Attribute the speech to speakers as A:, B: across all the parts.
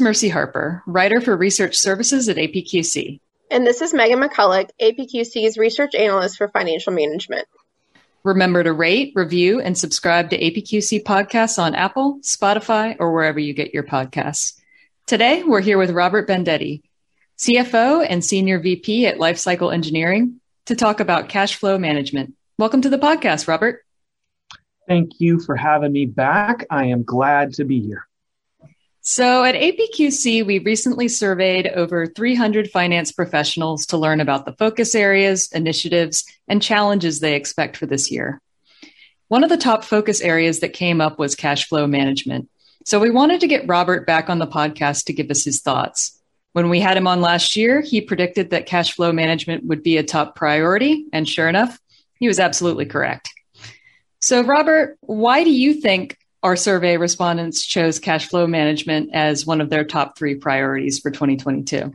A: is Mercy Harper, writer for research services at APQC.
B: And this is Megan McCulloch, APQC's research analyst for financial management.
A: Remember to rate, review, and subscribe to APQC podcasts on Apple, Spotify, or wherever you get your podcasts. Today, we're here with Robert Bendetti, CFO and Senior VP at Lifecycle Engineering, to talk about cash flow management. Welcome to the podcast, Robert.
C: Thank you for having me back. I am glad to be here.
A: So at APQC, we recently surveyed over 300 finance professionals to learn about the focus areas, initiatives, and challenges they expect for this year. One of the top focus areas that came up was cash flow management. So we wanted to get Robert back on the podcast to give us his thoughts. When we had him on last year, he predicted that cash flow management would be a top priority. And sure enough, he was absolutely correct. So, Robert, why do you think our survey respondents chose cash flow management as one of their top three priorities for 2022?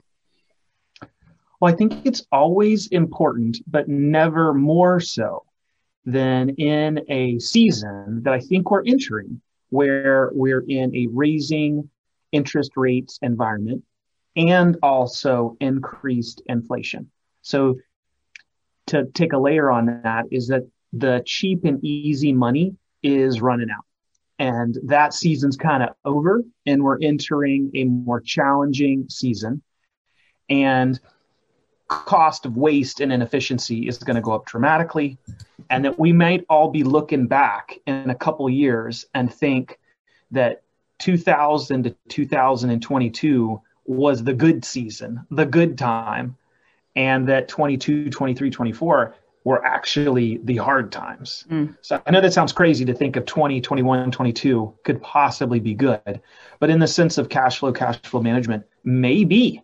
C: Well, I think it's always important, but never more so than in a season that I think we're entering, where we're in a raising interest rates environment and also increased inflation. So, to take a layer on that, is that the cheap and easy money is running out and that season's kind of over and we're entering a more challenging season. And cost of waste and inefficiency is going to go up dramatically. And that we might all be looking back in a couple years and think that 2000 to 2022 was the good season the good time. And that 22 23 24 were actually the hard times. Mm. So I know that sounds crazy to think of 20, 21, 22 could possibly be good, but in the sense of cash flow, cash flow management, maybe.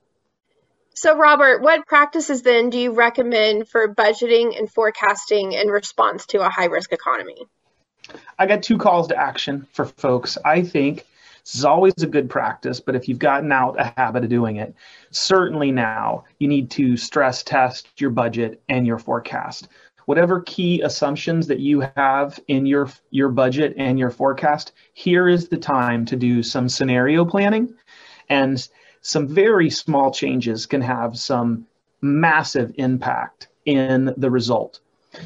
B: So, Robert, what practices then do you recommend for budgeting and forecasting in response to a high risk economy?
C: I got two calls to action for folks. I think this is always a good practice, but if you've gotten out a habit of doing it, certainly now you need to stress test your budget and your forecast. Whatever key assumptions that you have in your your budget and your forecast, here is the time to do some scenario planning and some very small changes can have some massive impact in the result.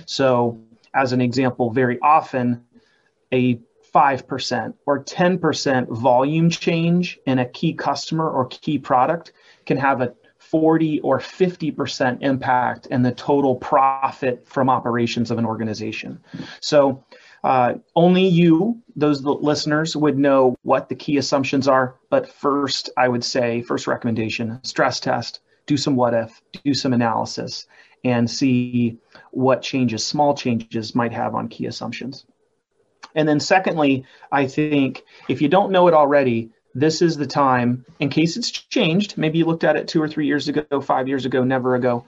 C: So, as an example, very often a 5% or 10% volume change in a key customer or key product can have a 40 or 50% impact in the total profit from operations of an organization. So, uh, only you, those listeners, would know what the key assumptions are. But first, I would say, first recommendation stress test, do some what if, do some analysis, and see what changes, small changes, might have on key assumptions. And then, secondly, I think if you don't know it already, this is the time, in case it's changed, maybe you looked at it two or three years ago, five years ago, never ago.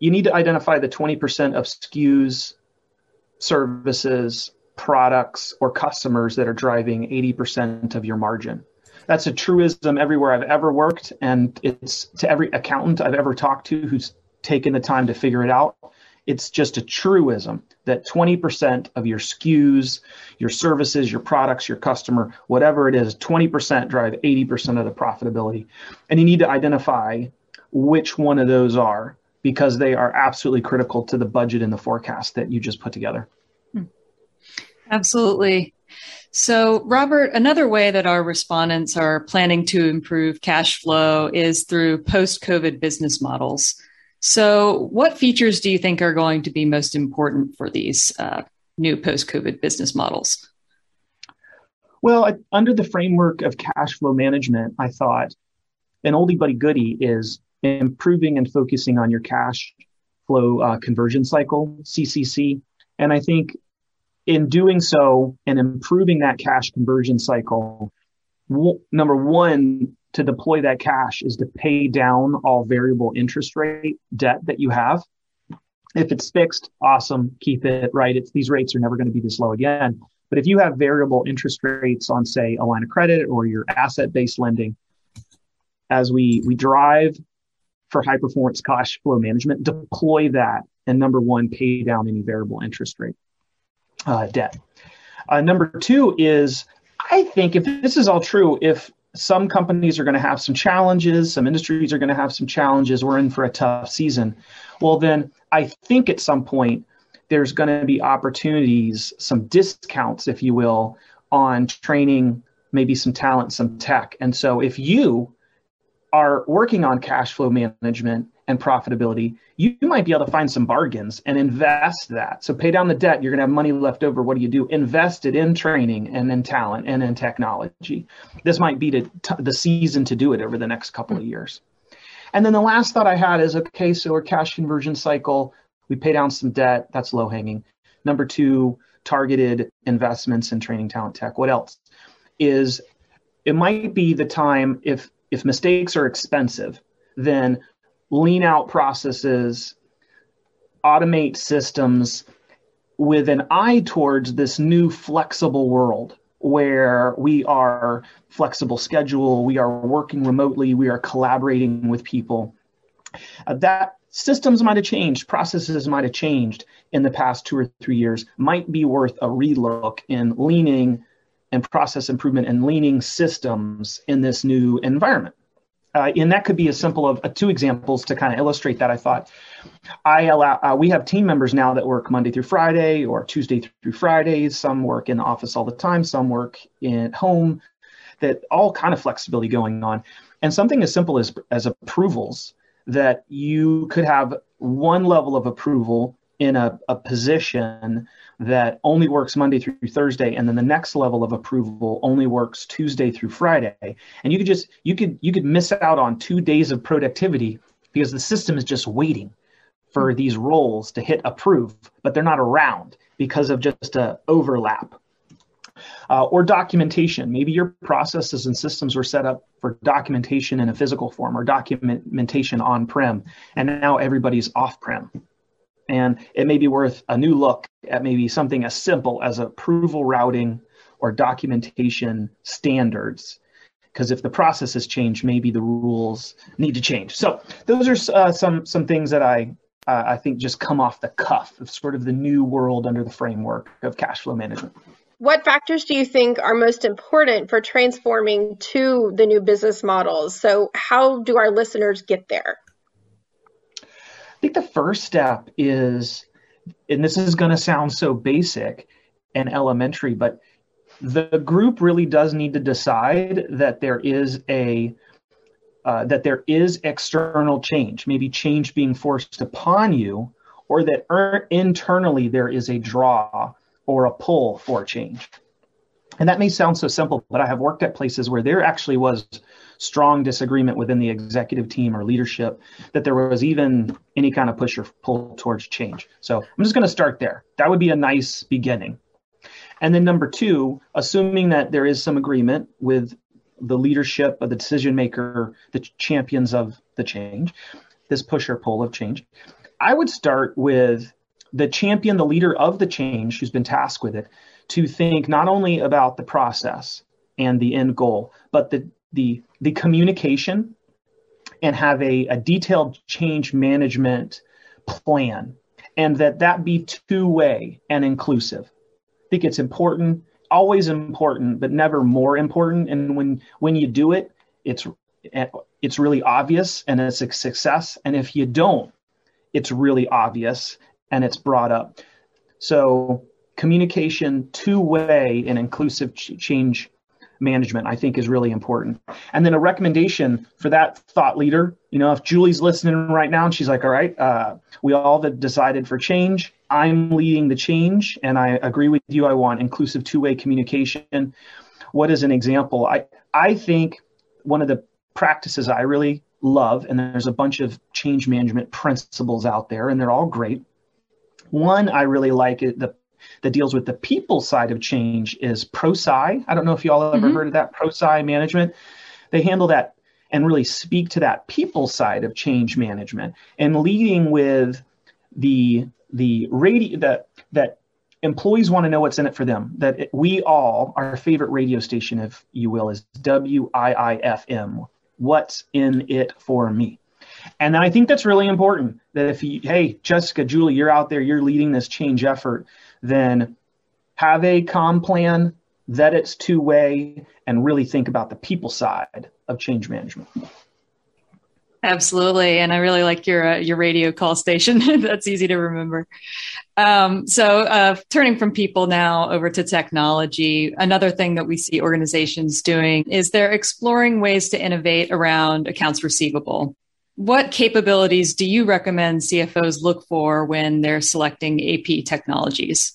C: You need to identify the 20% of SKUs, services, products, or customers that are driving 80% of your margin. That's a truism everywhere I've ever worked, and it's to every accountant I've ever talked to who's taken the time to figure it out. It's just a truism that 20% of your SKUs, your services, your products, your customer, whatever it is, 20% drive 80% of the profitability. And you need to identify which one of those are because they are absolutely critical to the budget and the forecast that you just put together. Hmm.
A: Absolutely. So, Robert, another way that our respondents are planning to improve cash flow is through post COVID business models. So, what features do you think are going to be most important for these uh, new post COVID business models?
C: Well, I, under the framework of cash flow management, I thought an oldie but goodie is improving and focusing on your cash flow uh, conversion cycle, CCC. And I think in doing so and improving that cash conversion cycle, w- number one, to deploy that cash is to pay down all variable interest rate debt that you have. If it's fixed, awesome, keep it right. It's, these rates are never going to be this low again. But if you have variable interest rates on, say, a line of credit or your asset-based lending, as we we drive for high performance cash flow management, deploy that, and number one, pay down any variable interest rate uh, debt. Uh, number two is, I think if this is all true, if some companies are going to have some challenges, some industries are going to have some challenges. We're in for a tough season. Well, then I think at some point there's going to be opportunities, some discounts, if you will, on training, maybe some talent, some tech. And so if you are working on cash flow management and profitability, you, you might be able to find some bargains and invest that. So pay down the debt. You're going to have money left over. What do you do? Invest it in training and in talent and in technology. This might be to, t- the season to do it over the next couple of hmm. years. And then the last thought I had is okay, so our cash conversion cycle, we pay down some debt. That's low hanging. Number two, targeted investments in training talent tech. What else? Is it might be the time if if mistakes are expensive, then lean out processes, automate systems with an eye towards this new flexible world where we are flexible schedule, we are working remotely, we are collaborating with people. Uh, that systems might have changed, processes might have changed in the past two or three years, might be worth a relook in leaning and process improvement and leaning systems in this new environment. Uh, and that could be as simple of uh, two examples to kind of illustrate that. I thought I allow uh, we have team members now that work Monday through Friday or Tuesday through Fridays. Some work in the office all the time. Some work in home. That all kind of flexibility going on, and something as simple as as approvals that you could have one level of approval in a, a position that only works Monday through Thursday, and then the next level of approval only works Tuesday through Friday. And you could just you could you could miss out on two days of productivity because the system is just waiting for these roles to hit approve, but they're not around because of just a overlap. Uh, or documentation. Maybe your processes and systems were set up for documentation in a physical form or documentation on prem, and now everybody's off prem and it may be worth a new look at maybe something as simple as approval routing or documentation standards. Because if the process has changed maybe the rules need to change. So those are uh, some some things that i uh, i think just come off the cuff of sort of the new world under the framework of cash flow management.
B: What factors do you think are most important for transforming to the new business models? So how do our listeners get there
C: think the first step is, and this is going to sound so basic and elementary, but the group really does need to decide that there is a uh, that there is external change, maybe change being forced upon you, or that er- internally there is a draw or a pull for change. And that may sound so simple, but I have worked at places where there actually was strong disagreement within the executive team or leadership that there was even any kind of push or pull towards change. So I'm just going to start there. That would be a nice beginning. And then number two, assuming that there is some agreement with the leadership of the decision maker, the champions of the change, this push or pull of change, I would start with the champion, the leader of the change who's been tasked with it, to think not only about the process and the end goal, but the the the communication and have a, a detailed change management plan and that that be two-way and inclusive. I think it's important always important but never more important. And when when you do it it's it's really obvious and it's a success. And if you don't it's really obvious and it's brought up. So communication two-way and inclusive ch- change management, I think is really important. And then a recommendation for that thought leader, you know, if Julie's listening right now and she's like, all right, uh, we all have decided for change. I'm leading the change and I agree with you. I want inclusive two-way communication. What is an example? I, I think one of the practices I really love, and there's a bunch of change management principles out there and they're all great. One I really like it, the that deals with the people side of change is ProSci. I don't know if you all ever mm-hmm. heard of that ProSci management. They handle that and really speak to that people side of change management and leading with the the radio that that employees want to know what's in it for them. That it, we all, our favorite radio station, if you will, is WIIFM. What's in it for me? And I think that's really important. That if you, hey, Jessica, Julie, you're out there, you're leading this change effort then have a com plan that it's two way, and really think about the people side of change management.
A: Absolutely, and I really like your uh, your radio call station. That's easy to remember. Um, so, uh, turning from people now over to technology, another thing that we see organizations doing is they're exploring ways to innovate around accounts receivable. What capabilities do you recommend CFOs look for when they're selecting AP technologies?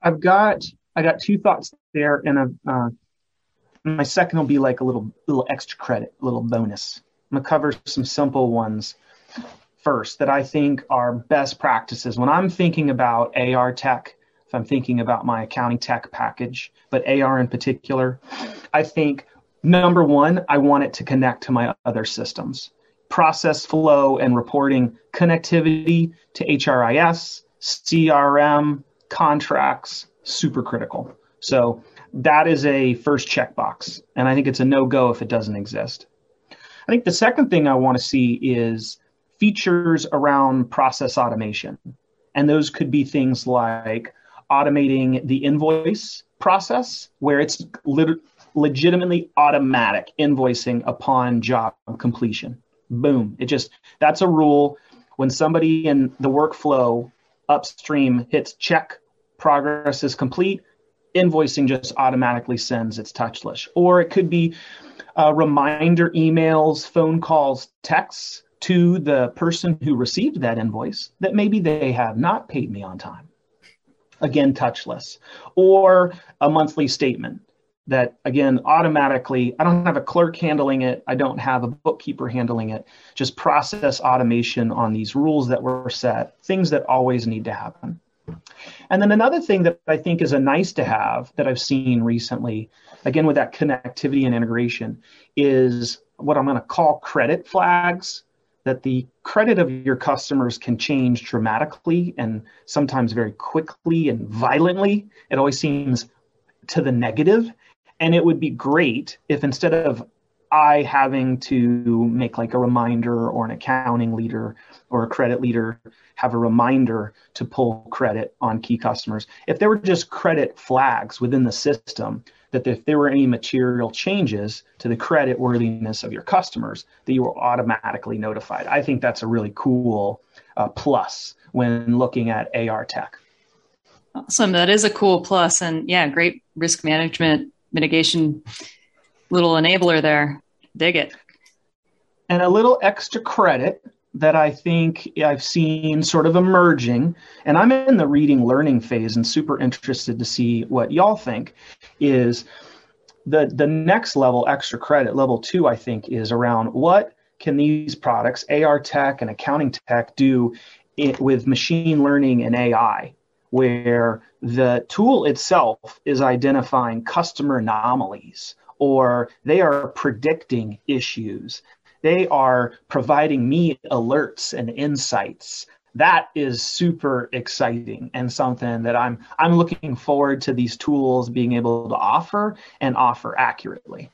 C: I've got I got two thoughts there, and a, uh, my second will be like a little little extra credit, little bonus. I'm gonna cover some simple ones first that I think are best practices when I'm thinking about AR tech. If I'm thinking about my accounting tech package, but AR in particular, I think number one, I want it to connect to my other systems. Process flow and reporting connectivity to HRIS, CRM, contracts, super critical. So that is a first checkbox. And I think it's a no go if it doesn't exist. I think the second thing I want to see is features around process automation. And those could be things like automating the invoice process, where it's lit- legitimately automatic invoicing upon job completion. Boom. It just, that's a rule. When somebody in the workflow upstream hits check, progress is complete, invoicing just automatically sends its touchless. Or it could be uh, reminder emails, phone calls, texts to the person who received that invoice that maybe they have not paid me on time. Again, touchless. Or a monthly statement that, again, automatically, I don't have a clerk handling it, I don't have a bookkeeper handling it, just process automation on these rules that were set, things that always need to happen. And then another thing that I think is a nice to have that I've seen recently again with that connectivity and integration is what I'm going to call credit flags that the credit of your customers can change dramatically and sometimes very quickly and violently. It always seems to the negative. And it would be great if instead of I having to make like a reminder or an accounting leader or a credit leader have a reminder to pull credit on key customers, if there were just credit flags within the system that if there were any material changes to the credit worthiness of your customers, that you were automatically notified. I think that's a really cool uh, plus when looking at AR tech.
A: Awesome. That is a cool plus, and yeah, great risk management mitigation little enabler there. Dig it.
C: And a little extra credit that I think I've seen sort of emerging, and I'm in the reading learning phase and super interested to see what y'all think, is the the next level extra credit, level two, I think, is around what can these products, AR tech and accounting tech, do it, with machine learning and AI, where the tool itself is identifying customer anomalies or they are predicting issues they are providing me alerts and insights. That is super exciting and something that I'm I'm looking forward to these tools being able to offer and offer accurately.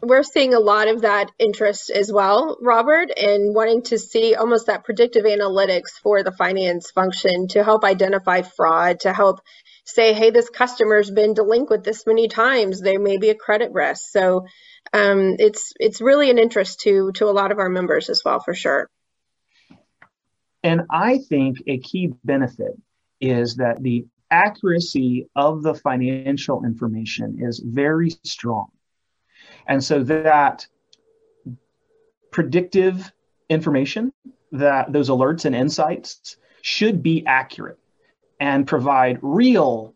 B: We're seeing a lot of that interest as well, Robert, and wanting to see almost that predictive analytics for the finance function to help identify fraud, to help say, hey, this customer's been delinquent this many times. There may be a credit risk. So um, it's it's really an interest to to a lot of our members as well, for sure.
C: And I think a key benefit is that the accuracy of the financial information is very strong. And so that predictive information, that those alerts and insights should be accurate and provide real,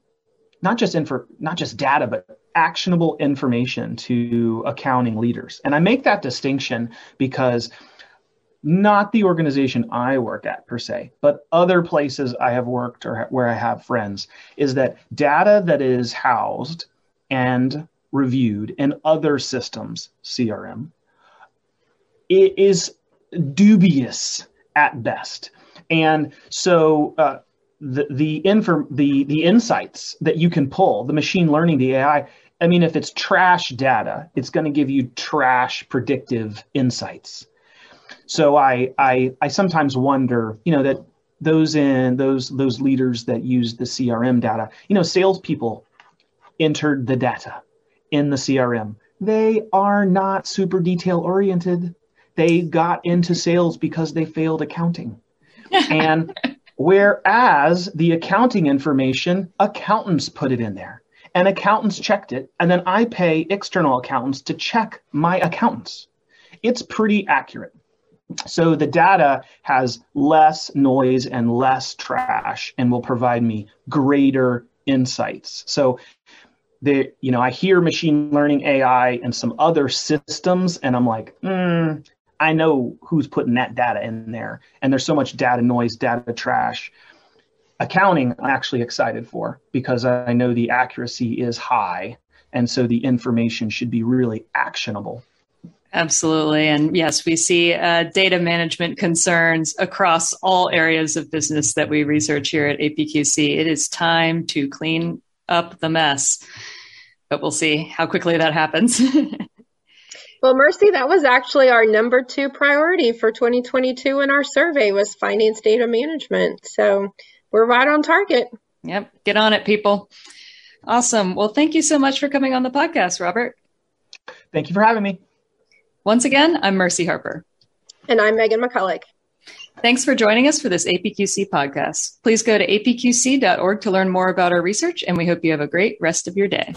C: not just info, not just data, but actionable information to accounting leaders. And I make that distinction because not the organization I work at per se, but other places I have worked or where I have friends, is that data that is housed and reviewed in other systems, CRM, it is dubious at best. And so uh, the the info the the insights that you can pull, the machine learning, the AI, I mean, if it's trash data, it's going to give you trash predictive insights. So I, I, I sometimes wonder, you know, that those in those those leaders that use the CRM data, you know, salespeople entered the data in the CRM. They are not super detail oriented. They got into sales because they failed accounting. and whereas the accounting information, accountants put it in there and accountants checked it. And then I pay external accountants to check my accountants. It's pretty accurate. So the data has less noise and less trash and will provide me greater insights. So the you know I hear machine learning AI and some other systems and I'm like, mm, I know who's putting that data in there. And there's so much data noise, data trash. Accounting, I'm actually excited for because I know the accuracy is high. And so the information should be really actionable.
A: Absolutely. And yes, we see uh, data management concerns across all areas of business that we research here at APQC. It is time to clean up the mess, but we'll see how quickly that happens.
B: well, Mercy, that was actually our number two priority for 2022 in our survey was finance data management. So we're right on target.
A: Yep. Get on it, people. Awesome. Well, thank you so much for coming on the podcast, Robert.
C: Thank you for having me.
A: Once again, I'm Mercy Harper.
B: And I'm Megan McCulloch.
A: Thanks for joining us for this APQC podcast. Please go to apqc.org to learn more about our research, and we hope you have a great rest of your day.